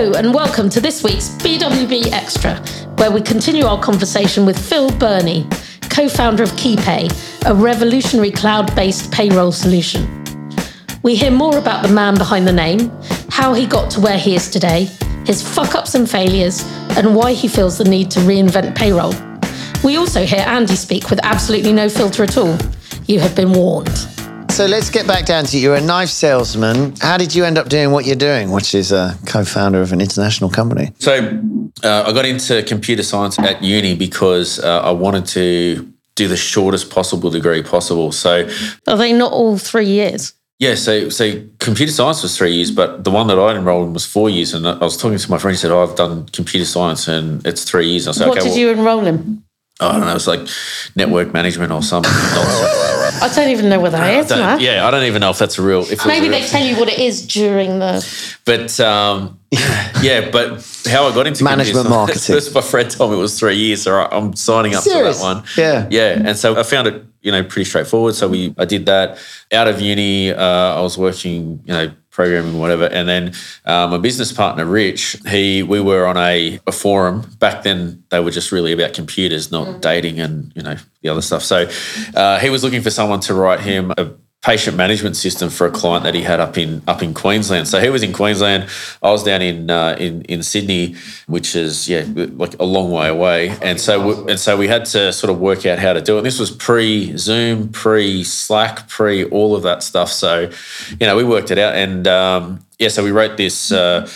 Hello, and welcome to this week's BWB Extra, where we continue our conversation with Phil Burney, co founder of KeyPay, a revolutionary cloud based payroll solution. We hear more about the man behind the name, how he got to where he is today, his fuck ups and failures, and why he feels the need to reinvent payroll. We also hear Andy speak with absolutely no filter at all. You have been warned. So let's get back down to you. You're a knife salesman. How did you end up doing what you're doing, which is a co-founder of an international company? So uh, I got into computer science at uni because uh, I wanted to do the shortest possible degree possible. So Are they not all three years? yeah, so so computer science was three years, but the one that I enrolled in was four years. And I was talking to my friend, he said, "Oh, I've done computer science and it's three years." I said, what "Okay, did well, you enroll in? I don't know, it's like network management or something." I don't even know what that I is. yeah, I don't even know if that's a real. If it a Maybe real they tell you what it is during the. But um, yeah, but how I got into Management marketing. science- First, my friend told me it was three years, so I- I'm signing up Serious? for that one. Yeah. yeah, and so I found it, you know, pretty straightforward. So we, I did that out of uni. Uh, I was working, you know, programming, whatever, and then uh, my business partner, Rich, he, we were on a, a forum back then. They were just really about computers, not dating and you know the other stuff. So uh, he was looking for someone to write him a patient management system for a client that he had up in up in Queensland. So he was in Queensland. I was down in uh, in in Sydney, which is yeah like a long way away. And so we, and so we had to sort of work out how to do it. And this was pre Zoom, pre Slack, pre all of that stuff. So you know we worked it out. And um, yeah, so we wrote this. Uh,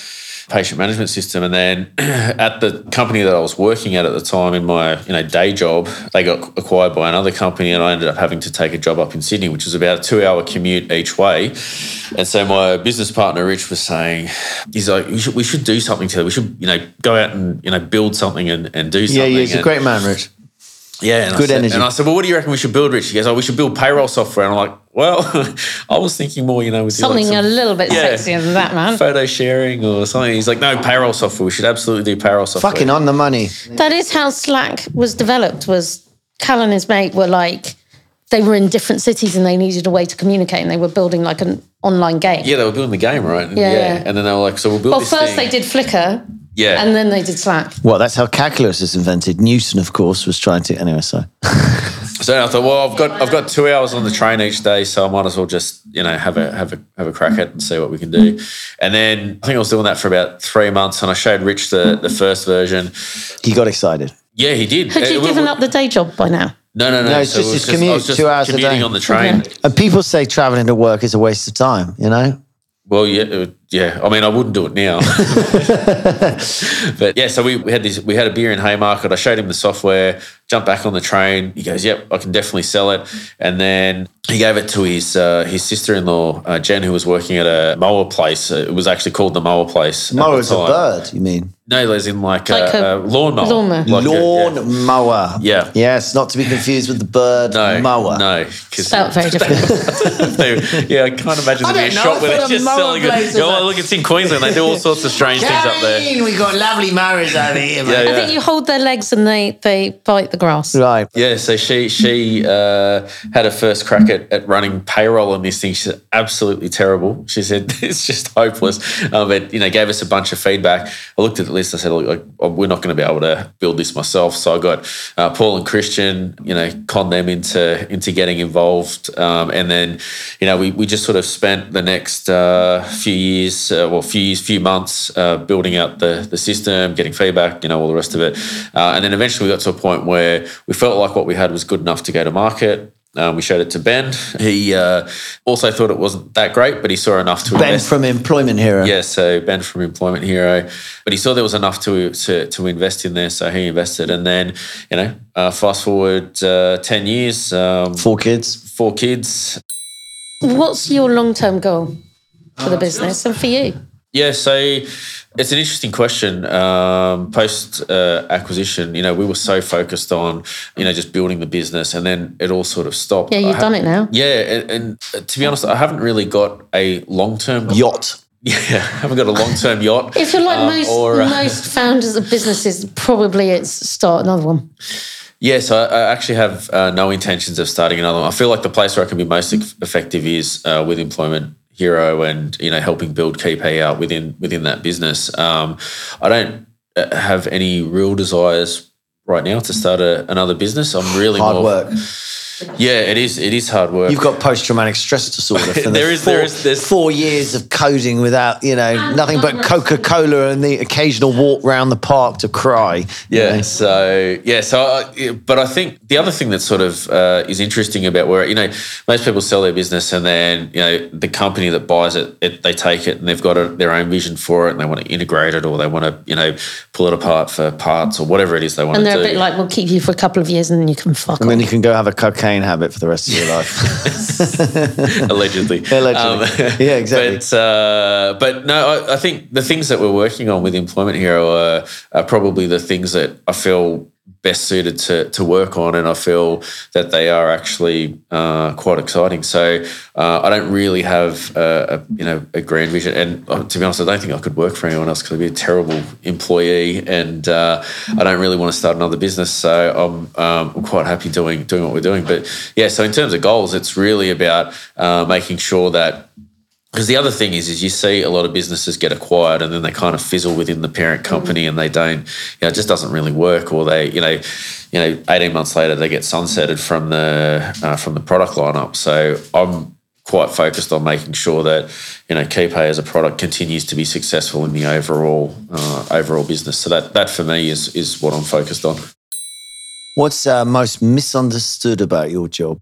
patient management system and then at the company that I was working at at the time in my you know day job they got acquired by another company and I ended up having to take a job up in Sydney which was about a 2 hour commute each way. And so my business partner Rich was saying he's like we should, we should do something together. We should you know go out and you know build something and, and do something yeah, he's a great man, Rich. Yeah, and Good I said, energy. And I said, "Well, what do you reckon we should build, Rich?" He goes, "Oh, we should build payroll software." And I'm like, "Well, I was thinking more, you know, with Something like a little bit Yeah. sexier than that, man. photo sharing or something." He's like, "No, payroll software. We should absolutely do payroll software." Fucking on the money. That is how Slack was developed. Was Cal and his mate were like they were in different cities and they needed a way to communicate and they were building like an online game. Yeah, they were building the game, right? And Yeah, yeah. And then they were like, "So we'll build Well, this first thing." they did Flickr, Yeah. and then they did Slack. Well, that's how calculus is invented. Newton, of course, was trying to. Anyway, so So I thought, well, I've got I've got two hours on the train each day, so I might as well just you know have a have a have a crack at it and see what we can do. And then I think I was doing that for about three months, and I showed Rich the the first version. he got excited. Yeah, he did. Had you we- given we- up the day job by now? No, no, no. No, it's So just it was his I was commute, just two hours a commuting day. on the train. Okay. And people say traveling to work is a waste of time. You know. Well, yeah, yeah. I mean, I wouldn't do it now. but yeah, so we, we had this. We had a beer in Haymarket. I showed him the software. Jumped back on the train. He goes, "Yep, I can definitely sell it." And then he gave it to his uh, his sister in law uh, Jen, who was working at a mower place. It was actually called the mower place. at is a bird. You mean No, as in like, Like a, a a lawnmower. lawnmower. Like a- lawn yeah. mower? Yeah. Yes, not to be confused with the bird mower. No, Cause no, 'cause- Spelt very different. They- yeah, I can't imagine I there being a don't know, shop where I they're a just mower selling it. Oh, look, it's in Queensland. They do all sorts of strange things up there. Karen, we got lovely mowers over here, Yeah, mate. I think you hold their legs and they they bite the grass. Right. Yeah, so she she uh, had her first crack at, at running payroll on this thing. She said absolutely terrible. She said it's just hopeless. Uh, but you know, gave us a bunch of feedback. I looked at the list. I said, look, oh, we're not going to be able to build this myself. So I got uh, Paul and Christian. You know, con them into into getting involved. Um, and then you know, we we just sort of spent the next uh, few years, uh, well, few years, few months, uh, building out the the system, getting feedback. You know, all the rest of it. Uh, and then eventually we got to a point where we felt like what we had was good enough to go to market. Um, we showed it to Ben. He uh, also thought it wasn't that great, but he saw enough to invest. Ben invest. from Employment Hero. yeah, so Ben from Employment Hero, but he saw there was enough to to, to invest in there, so he invested. And then, you know, uh, fast forward uh, ten years, um, Four kids. four kids. What's your long term goal for the business and for you? Yeah, so it's an interesting question. Um, Post uh, acquisition, you know, we were so focused on, you know, just building the business, and then it all sort of stopped. Yeah, you've done it now. Yeah, and, and to be honest, I haven't really got a long term Yacht. Yeah, haven't got a long term yacht. If you're like um, most or, uh, most founders of businesses, probably it's start another one. Yes, I, I actually have uh, no intentions of starting another one. I feel like the place where I can be most eff- effective is uh, with Employment Hero and you know helping build KeyPay out within within that business. Um, I don't uh, have any real desires right now to start a, another business. I'm really Hard more, work. Yeah, it is. It is hard work. You've got post traumatic stress disorder. From There the is- four, there is- there's- four years of coding without, you know, ah, nothing but ah. Coca Cola and the occasional walk round the park to cry. you Yeah. know. So yeah. So, uh, I, but I think the other thing that sort of uh, is interesting about where you know most people sell their business and then you know the company that buys it, it they take it and they've got a, their own vision for it and they want to integrate it or they want to you know pull it apart for parts or whatever it is they want And to they're do. a bit like, we'll keep you for a couple of years and then you can fuck And then off. you can go have a cocaine habit for the rest of your life. allegedly. Allegedly. Yeah, exactly. But, uh, but no, I, I think the things that we're working on with Employment Hero are, are probably the things that I feel best suited to, to work on, and I feel that they are actually uh, quite exciting. So uh, I don't really have a, a you know a grand vision, and uh, to be honest, I don't think I could work for anyone else because I'd be a terrible employee, and uh, I don't really want to start another business. So I'm um, I'm quite happy doing doing what we're doing. But yeah, so in terms of goals, it's really about uh, making sure that because the other thing is, is you see a lot of businesses get acquired and then they kind of fizzle within the parent company and they don't, you know, it just doesn't really work, or they, you know, you know, eighteen months later they get sunsetted from the uh, from the product lineup. So I'm quite focused on making sure that you know KeyPay as a product continues to be successful in the overall uh, overall business. So that that for me is is what I'm focused on. What's uh, most misunderstood about your job?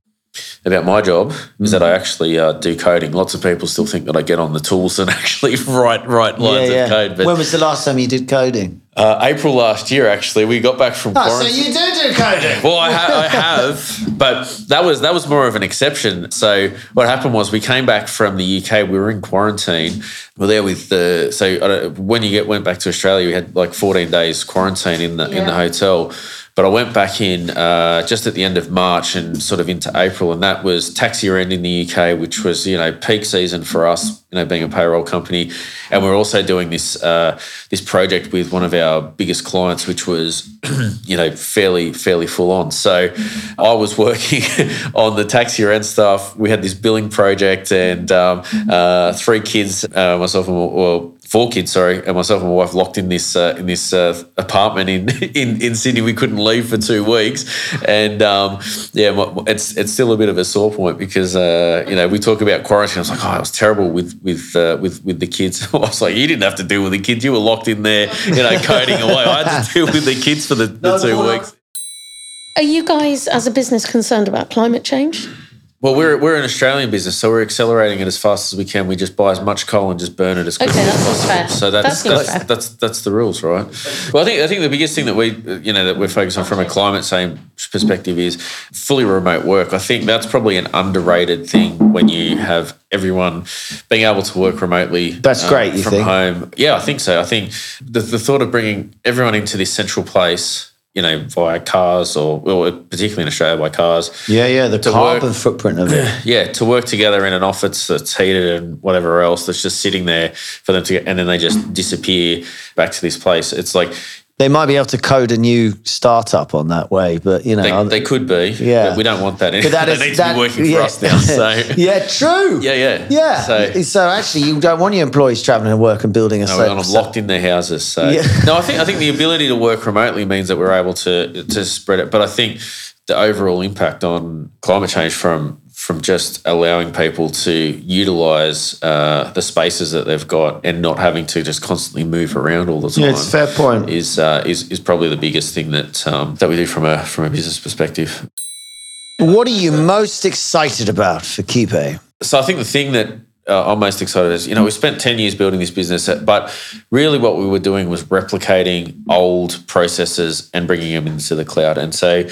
About my job is that I actually uh, do coding. Lots of people still think that I get on the tools and actually write write lines of code. But when was the last time you did coding? uh, April last year, actually, we got back from Oh, so you do do coding. Well, I, ha- I have, but that was that was more of an exception. So what happened was we came back from the UK. We were in quarantine. We're there with the so I don't, when you get went back to Australia, we had like 14 days quarantine in the in the hotel. But I went back in uh, just at the end of March and sort of into April, and that was tax year end in the UK, which was you know peak season for us, you know, being a payroll company, and we're also doing this uh, this project with one of our biggest clients, which was you know fairly fairly full on. So I was working on the tax year end stuff. We had this billing project, and um, uh, three kids, uh, myself and well four kids, sorry, and myself and my wife locked in this uh, in this uh, apartment in, in in Sydney. We couldn't leave for two weeks, and um, yeah, it's it's still a bit of a sore point because uh, you know we talk about quarantine. I was like, oh, it was terrible with with uh, with with the kids. I was like, you didn't have to deal with the kids. You were locked in there, you know, coding away. I had to deal with the kids for the, the two weeks. Are you guys, as a business, concerned about climate change? Well, we're we're an Australian business, so we're accelerating it as fast as we can. We just buy as much coal and just burn it as quickly Okay, as possible. fair. So That that's seems that's, fair. that's that's the rules, right? Well, I think I think the biggest thing that we you know that we're focused on from a climate change perspective is fully remote work. I think that's probably an underrated thing when you have everyone being able to work remotely. That's um, great, you from think? home. Yeah, I think so. I think the the thought of bringing everyone into this central place. You know, via cars or, or particularly in Australia by cars. Yeah, yeah, the carbon work- footprint of it. Yeah, to work together in an office that's heated and whatever else that's just sitting there for them to get, and then they just disappear back to this place. It's like They might be able to code a new startup on that way, but you know, they, they could be. Yeah. but we don't want that. but that they is need to that, be working yeah. for us now. So yeah, true. yeah, yeah, Yeah. So So, actually, you don't want your employees traveling to work and building a No, we're locked in their houses. So Yeah. no, I think I think the ability to work remotely means that we're able to to spread it. But I think the overall impact on climate change from from just allowing people to utilize uh, the spaces that they've got and not having to just constantly move around all the time. Yeah, it's a fair point. Is uh, is is probably the biggest thing that um, that we do from a from a business perspective. What are you most excited about for KeyPay? So I think the thing that uh, I'm most excited is, you know, we spent 10 years building this business, uh, but really what we were doing was replicating old processes and bringing them into the cloud. And so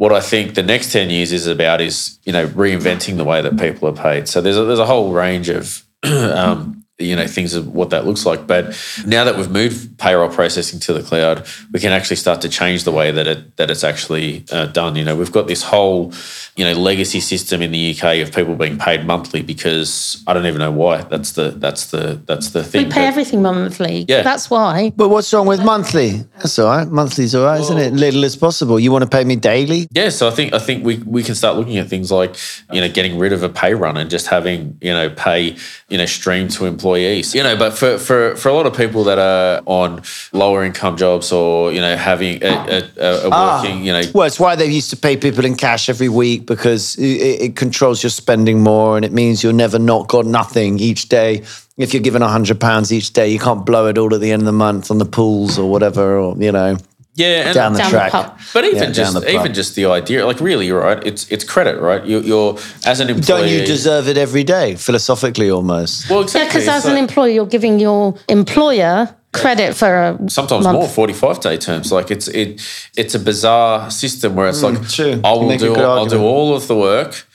what I think the next 10 years is about is, you know, reinventing the way that people are paid. So there's a, there's a whole range of um, you know things of what that looks like. But now that we've moved payroll processing to the cloud, we can actually start to change the way that it that it's actually uh, done. You know, we've got this whole you know legacy system in the UK of people being paid monthly because I don't even know why. That's the that's the that's the thing. We pay But- everything monthly. Yeah. That's why. But what's wrong with monthly? That's all right. Monthly's all right, isn't it? Little as possible. You want to pay me daily? Yeah, so I think I think we, we can start looking at things like you know getting rid of a pay run and just having you know pay you know stream to employees. You know, but for for, for a lot of people that are on lower income jobs or you know having a, a, a, a ah. working you know. Well, it's why they used to pay people in cash every week because it, it controls your spending more and it means you'll never not got nothing each day. If you're given a hundred pounds each day, you can't blow it all at the end of the month on the pools or whatever, or you know, yeah and, down the Down the track. pub. But even Yeah, just the even just the idea, like really, you're right. It's it's credit, right? You, you're as an employee. Don't you deserve it every day, philosophically almost? Well, Yeah, exactly. because as It's an like- employer, you're giving your employer credit for a sometimes month. more 45 day terms like it's it it's a bizarre system where it's like Mm, true. i will do i'll do all of the work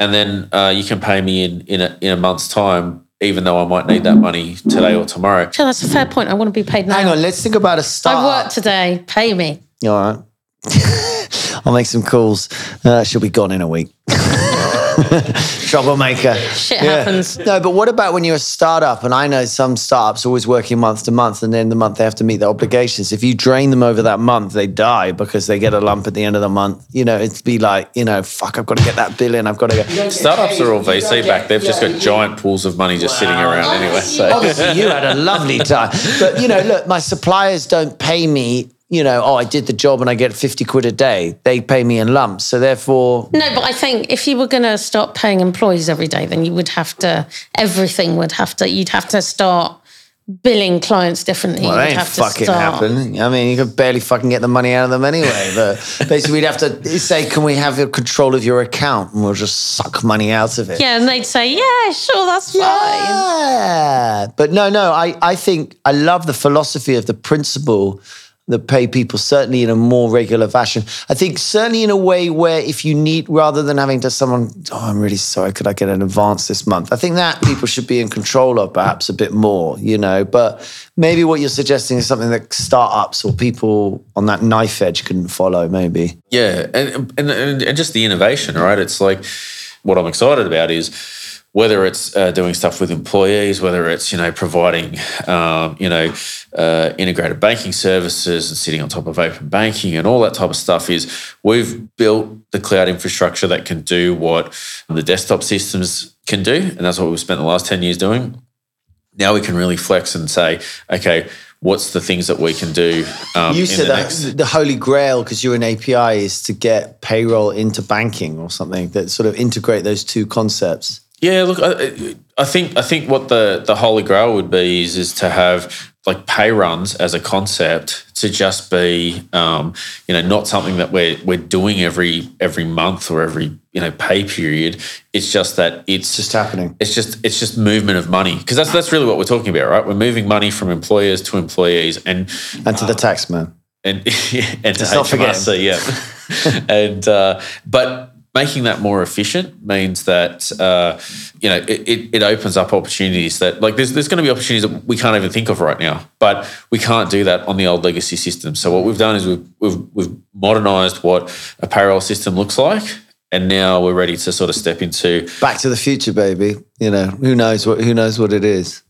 and then uh, you can pay me in in a, in a month's time even though i might need that money today or tomorrow Yeah, that's a fair point. I want to be paid now. Hang on, let's think about a start. I work today. Pay me. All right. I'll make some calls. Uh, she'll be gone in a week. Troublemaker. Shit happens. No, but what about when you're a startup? And I know some startups always working month to month, and then the month they have to meet their obligations. If you drain them over that month, they die because they get a lump at the end of the month. You know, it'd be like, you know, fuck, I've got to get that bill in. I've got to go. startups are all vc back they've just got giant pools of money just sitting around anyway so Obviously, you had a lovely time. But, you know, look, my suppliers don't pay me, you know, oh, I did the job and I get 50 quid a day. They pay me in lumps. So therefore, No, but I think if you were going to start paying employees every day, then you would have to, everything would have to, you'd have to start billing clients differently. Well, that ain't fucking happen. I mean, you could barely fucking get the money out of them anyway. But basically, we'd have to say, "Can we have your control of your account?" And we'll just suck money out of it. Yeah, and they'd say, yeah, sure, that's fine. Yeah. But no, no. I, I think I love the philosophy of the principle that pay people certainly in a more regular fashion. I think certainly in a way where if you need, rather than having to someone, oh, I'm really sorry, could I get an advance this month? I think that people should be in control of perhaps a bit more, you know. But maybe what you're suggesting is something that startups or people on that knife edge couldn't follow, maybe. Yeah, and and and just the innovation, right? It's like what I'm excited about is whether it's uh, doing stuff with employees, whether it's you know providing um, you know uh, integrated banking services and sitting on top of open banking and all that type of stuff. Is we've built the cloud infrastructure that can do what the desktop systems can do, and that's what we've spent the last ten years doing. Now we can really flex and say, okay, what's the things that we can do? Um, You said the that next- the holy grail, because you're an API, is to get payroll into banking or something that sort of integrate those two concepts. Yeah, look, I, I think I think what the the holy grail would be is is to have like pay runs as a concept to just be um, you know not something that we're we're doing every every month or every you know pay period. It's just that it's Just happening. it's just it's just movement of money because that's that's really what we're talking about, right? We're moving money from employers to employees and And to the tax man. and and to Let's not HMRC, yeah. and uh, but making that more efficient means that uh, you know it, it, it opens up opportunities that like there's there's going to be opportunities that we can't even think of right now, but we can't do that on the old legacy system. So what we've done is we've we've, we've modernized what a payroll system looks like. And now we're ready to sort of step into Back to the future, baby. You know, who knows what who knows what it is.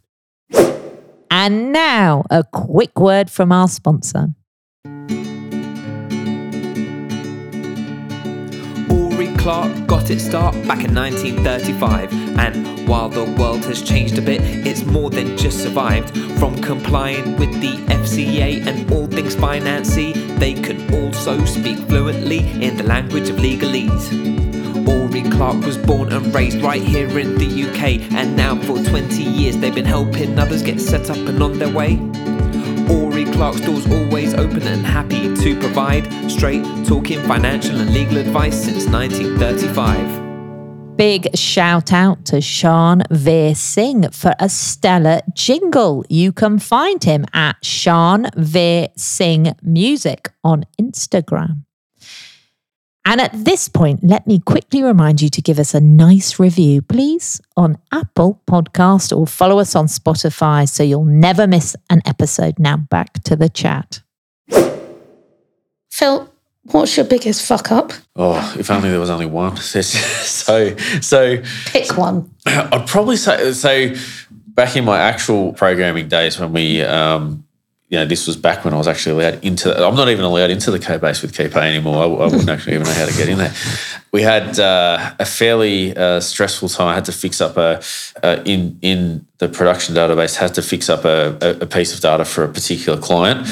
And now, a quick word from our sponsor. Clark got its start back in 1935. And while the world has changed a bit, it's more than just survived. From complying with the FCA and all things financy, they can also speak fluently in the language of legalese. Uri Clark was born and raised right here in the UK, and now for 20 years they've been helping others get set up and on their way. Clark's doors always open and happy to provide straight talking financial and legal advice since 1935. Big shout out to Sean Veer Singh for a stellar jingle. You can find him at Sean Veer Singh Music on Instagram. And at this point, let me quickly remind you to give us a nice review, please, on Apple Podcast or follow us on Spotify so you'll never miss an episode. Now back to the chat. Phil, what's your biggest fuck up? Oh, if only there was only one. so, so Pick one. I'd probably say so. Back in my actual programming days, when we, um, you know, this was back when I was actually allowed into. I'm not even allowed into the Codebase with KeyPay anymore. I, I wouldn't actually even know how to get in there. We had uh, a fairly uh, stressful time. I had to fix up a uh, in in the production database. Had to fix up a, a, a piece of data for a particular client.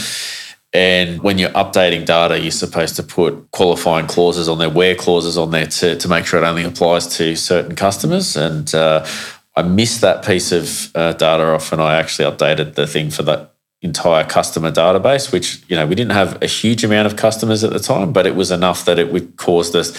And when you're updating data, you're supposed to put qualifying clauses on there, where clauses on there to, to make sure it only applies to certain customers. And uh, I missed that piece of uh, data off, and I actually updated the thing for that entire customer database, which you know we didn't have a huge amount of customers at the time, but it was enough that it would cause us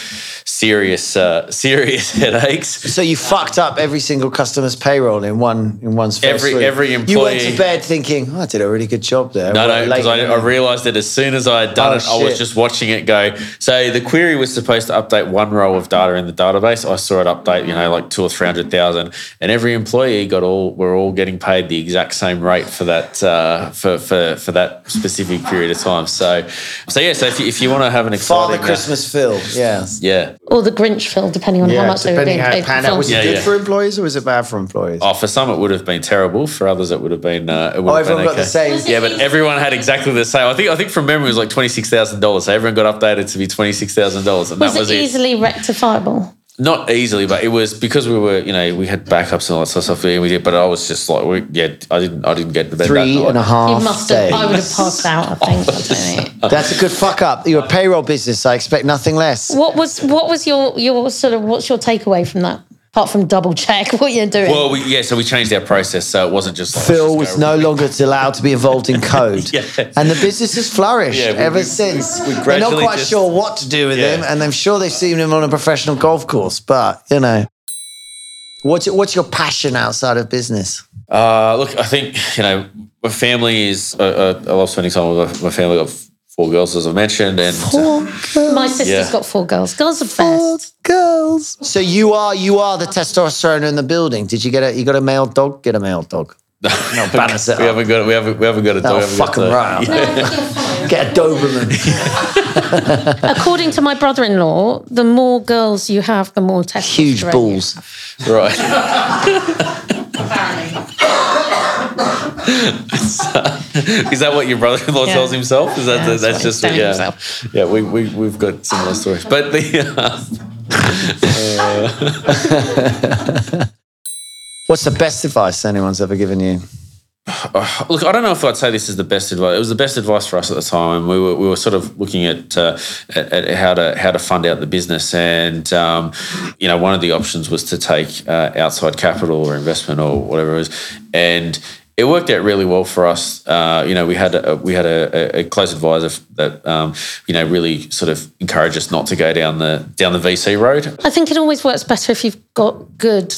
serious uh, serious headaches. So you fucked up every single customer's payroll in one in one's first Every- week. every You went to bed thinking, oh, I did a really good job there. No, no, because I, I realised that as soon as I had done Oh, it, I was just watching it go. So the query was supposed to update one row of data in the database. I saw it update, you know, like two or three hundred thousand, and every employee got all. We're all getting paid the exact same rate for that uh, for for for that specific period of time. So, so yeah. So if you, if you want to have an Father exciting, uh, Christmas Phil. Yeah. yeah. Or the Grinch Phil, depending on how much they were depending being how paid. it for out. Was it Yeah, good yeah. for employees or was it bad for employees? Oh, for some it would have been terrible. For others, it would have been. Uh, it would Oh, have been everyone got okay. the same. Was Yeah, but everyone had exactly the same. I think. I think from memory it was like twenty six thousand dollars. So everyone got updated to be twenty six thousand dollars, and Was that was it it. easily rectifiable? Not easily, but it was because we were, you know, we had backups and all that sort of stuff. And we did, but I was just like, we, yeah, I didn't, I didn't get to bed Three that night. and a half You must have. I would have passed out. I think. I. That's a good fuck up. You're a payroll business. I expect nothing less. What was what was your your sort of what's your takeaway from that? Apart from double check what you're doing. Well, we, yeah, so we changed our process, so it wasn't just like Phil was just go- no longer allowed to be involved in code. Yeah. And the business has flourished Yeah, we- ever we- since. we They're not quite just- sure what to do with Yeah. him, and I'm sure they've seen him on a professional golf course, but you know. What's your, what's your passion outside of business? Uh, look, I think you know, my family is. Uh, uh, I love spending time with my, my family. I've got four girls, as I mentioned, and My sister's Yeah. got four girls. Girls are best. Girls. So you are you are the testosterone in the building. Did you get a you got a male dog? Get a male dog. No, balance it we haven't got we haven't we haven't got a dog. we haven't fuck got 'em the- right up. Get a Doberman. According to my brother-in-law, the more girls you have, the more testosterone. Huge you balls. have. Right. Is that what your brother-in-law Yeah. tells himself? Is that Yeah, the, that's that's what just he's telling yeah, himself. yeah. We we we've got similar stories, but the uh, What's the best advice anyone's ever given you? look, I don't know if I'd say this is the best advice. It was the best advice for us at the time. We were we were sort of looking at uh, at, at how to how to fund out the business, and um, you know, one of the options was to take uh, outside capital or investment or whatever it was, and it worked out really well for us. Uh, you know, we had a, we had a, a close advisor that um, you know really sort of encouraged us not to go down the down the VC road. I think it always works better if you've got good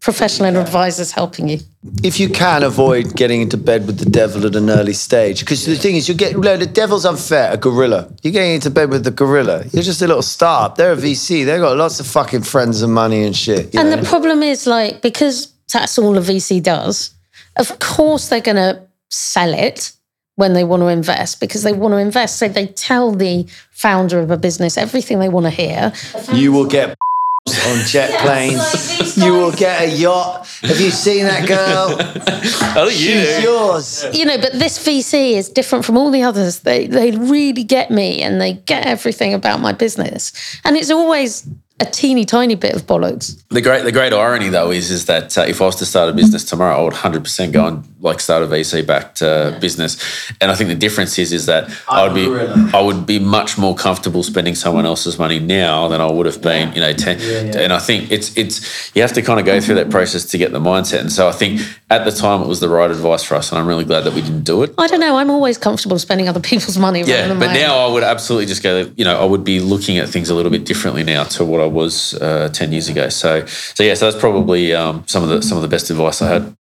professional advisors helping you. If you can avoid getting into bed with the devil at an early stage, because the thing is, you get no, the devil's unfair. A gorilla, you're getting into bed with the gorilla. You're just a little startup. They're a VC. They've got lots of fucking friends and money and shit. And know? the problem is, like, because that's all a VC does, of course they're going to sell it when they want to invest because they want to invest. So they tell the founder of a business everything they want to hear. you will get on jet planes. You will get a yacht. Have you seen that girl? oh, you She's do. yours. You know, but this VC is different from all the others. They they really get me and they get everything about my business. And it's always a teeny tiny bit of bollocks. The great, the great irony though is, is that uh, if I was to start a business tomorrow, I would hundred percent go and like start a VC backed uh, business. And I think the difference is, is that I would be, gorilla. I would be much more comfortable spending someone else's money now than I would have been, you know. Ten, And I think it's, it's, you have to kind of go through that process to get the mindset. And so I think at the time it was the right advice for us, and I'm really glad that we didn't do it. I don't know. I'm always comfortable spending other people's money. rather Yeah, than but my own. now I would absolutely just go. You know, I would be looking at things a little bit differently now to what I was uh, ten years ago. So, so yeah, so that's probably um, some of the some of the best advice I had.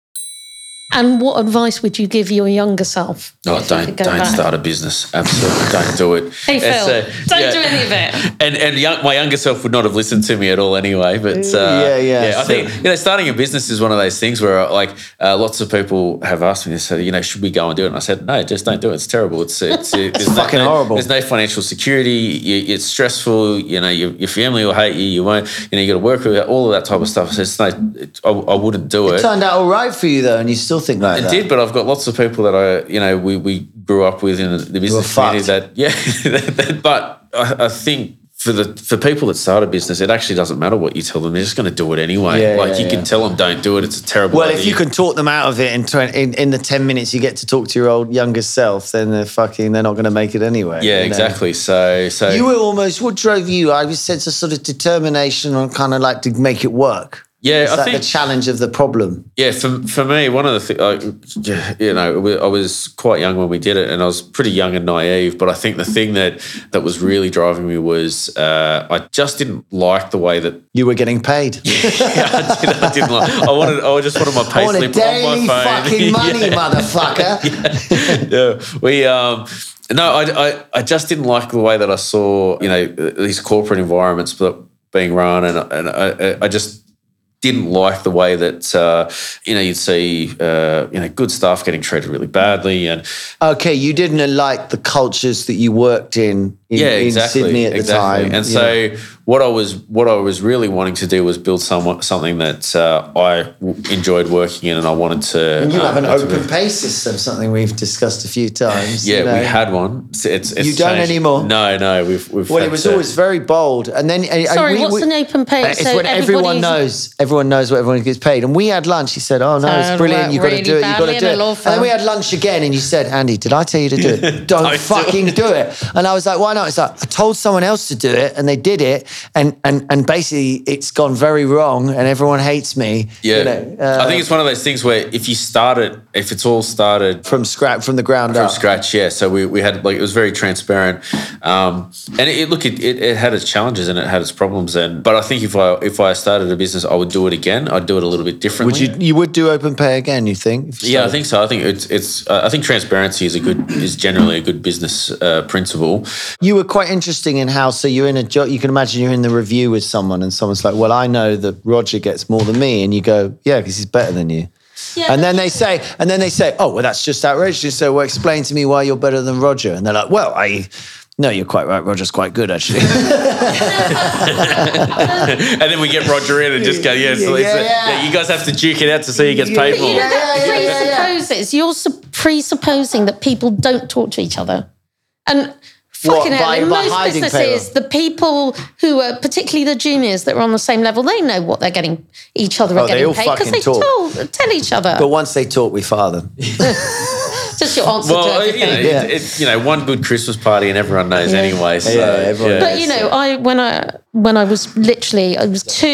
And what advice would you give your younger self? No, if you don't don't back? start a business. Absolutely, don't do it. Hey Phil, It's, uh, don't yeah. do any of it. And and young, my younger self would not have listened to me at all anyway. But uh, Yeah, yeah, I think you know, starting a business is one of those things where like uh, lots of people have asked me, they said, you know, should we go and do it? And I said, no, just don't do it. It's terrible. It's it's, it's fucking no, horrible. There's no financial security. You, it's stressful. You know, your, your family will hate you. You won't. You know, you got to work with all of that type of stuff. So it's no, it, I, I wouldn't do it. it. Turned out all right for you though, and you still think like It that. did, but I've got lots of people that I, you know, we, we grew up with in the business community that, yeah, but I, I think for the for people that start a business, it actually doesn't matter what you tell them; they're just going to do it anyway. Yeah, like yeah, you yeah. can tell them, don't do it; it's a terrible. Well, idea. if you can talk them out of it in, 20, in in the ten minutes you get to talk to your old younger self, then they're fucking they're not going to make it anyway. yeah, you know? exactly. So, so You were almost what drove you? I was sense a sort of determination on kind of like to make it work. Yeah, Is I that think- the challenge of the problem? Yeah, for, for me, one of the things, you know, I was quite young when we did it, and I was pretty young and naive. But I think the thing that that was really driving me was uh, I just didn't like the way that You were getting paid. I, did, I didn't like. I wanted. I just wanted my I want a on daily my phone. fucking money, Yeah. motherfucker. yeah, we um no, I, I I just didn't like the way that I saw you know these corporate environments being run, and and I, I just didn't like the way that uh, you know you'd see uh, you know good staff getting treated really badly, and Okay, you didn't like the cultures that you worked in in, yeah, in Sydney at the time. And so know. what I was what I was really wanting to do was build somewhat something that uh, I w- enjoyed working in, and I wanted to. you have an uh, open pay system, something we've discussed a few times. Yeah, you know. we had one. It's, it's, it's You don't changed. anymore? No, no, we've we've. Well, it was to- always very bold, and then uh, Sorry, we- what's we- an open pay? Uh, It's So when everyone everybody's- knows. Everyone knows what everyone gets paid. And we had lunch. He said, "Oh no, So it's brilliant. work You got to do it. You've got to do it." And then we had lunch again, and you said, "Andy, did I tell you to do it? Don't Don't do fucking it. do it." And I was like, "Why not?" It's like I told someone else to do it, and they did it, and and and basically it's gone very wrong, and everyone hates me. Yeah, you know, uh, I think it's one of those things where if you start it, if it's all started from scratch, from the ground from up. scratch, yeah. So we, we had like it was very transparent, um, and it, look it, it, it had its challenges and it had its problems. And but I think if I if I started a business, I would do it again. I'd do it a little bit differently. Would you you would do open pay again? You think? If you Yeah, I think so. I think it's it's. Uh, I think transparency is a good is generally a good business uh, principle. You were quite interesting in how so you're in a job. You can imagine you're in the review with someone, and someone's like, "Well, I know that Roger gets more than me," and you go, "Yeah, because he's better than you." Yeah, and then they say, and then they say, "Oh, well, that's just outrageous." So, well, explain to me why you're better than Roger. And they're like, "Well, I." No, you're quite right. Roger's quite good, actually. and then we get Roger in and just go, yeah, so Yeah, it's, yeah. yeah, you guys have to duke it out to see who gets paid But you more. know, that presupposes you're su- presupposing that people don't talk to each other, and fucking hell, by- in by most hiding businesses, the people who are particularly the juniors that are on the same level, they know what they're getting each other Oh, are getting paid because they talk. tell, tell each other. but once they talk, we fire them. Just your answer to Well, uh, you everything. know, Yeah. it, it, you know, one good Christmas party and everyone knows anyway. So, Yeah, everyone yeah. But you know, I when I when I was literally I was two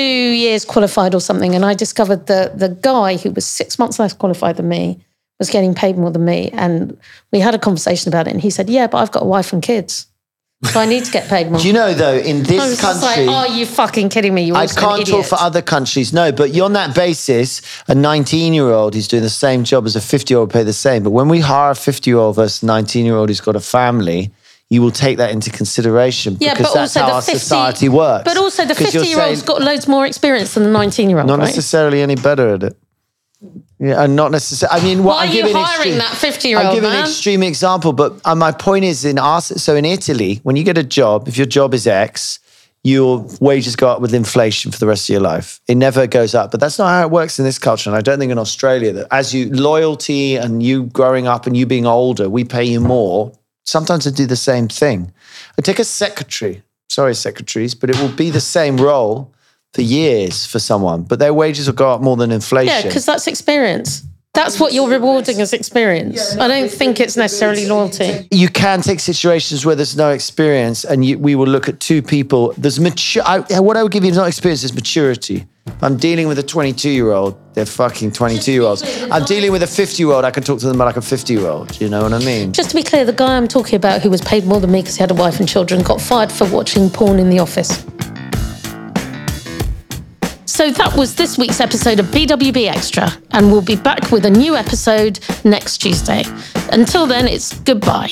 years qualified or something, and I discovered that the guy who was six months less qualified than me was getting paid more than me, and we had a conversation about it, and he said, "Yeah, but I've got a wife and kids, so I need to get paid more." Do you know though, in I was this just like, country, "Are you fucking kidding me? You're I can't talk idiot." for other countries, no. But on that basis, a 19 year old who's doing the same job as a 50 year old pay the same. But when we hire a 50 year old versus 19 year old who's got a family, you will take that into consideration Yeah, because but that's also how the our 50, society works. But also the 'Cause you're fifty-year-old's saying got loads more experience than the nineteen-year-old, not right? necessarily any better at it. Yeah, and not necessarily. I mean, what Why I'm are you hiring extreme- that 50-year-old I'm giving man? an extreme example, but uh, my point is in our so in Italy, when you get a job, if your job is X, your wages go up with inflation for the rest of your life. It never goes up, but that's not how it works in this culture. And I don't think in Australia that as you loyalty and you growing up and you being older, we pay you more. Sometimes I do the same thing. I take a secretary. Sorry, secretaries, but it will be the same role for years for someone, but their wages will go up more than inflation. Yeah, because that's experience. That's what you're rewarding as experience. I don't think it's necessarily loyalty. you can take situations where there's no experience, and you, we will look at two people. There's mature. I, what I would give you is not experience, is maturity. I'm dealing with a 22 year old. They're fucking 22 year olds. I'm dealing with a 50 year old. I can talk to them like a 50 year old. You know what I mean? Just to be clear, the guy I'm talking about who was paid more than me because he had a wife and children got fired for watching porn in the office. So that was this week's episode of BWB Extra, and we'll be back with a new episode next Tuesday. Until then, it's goodbye.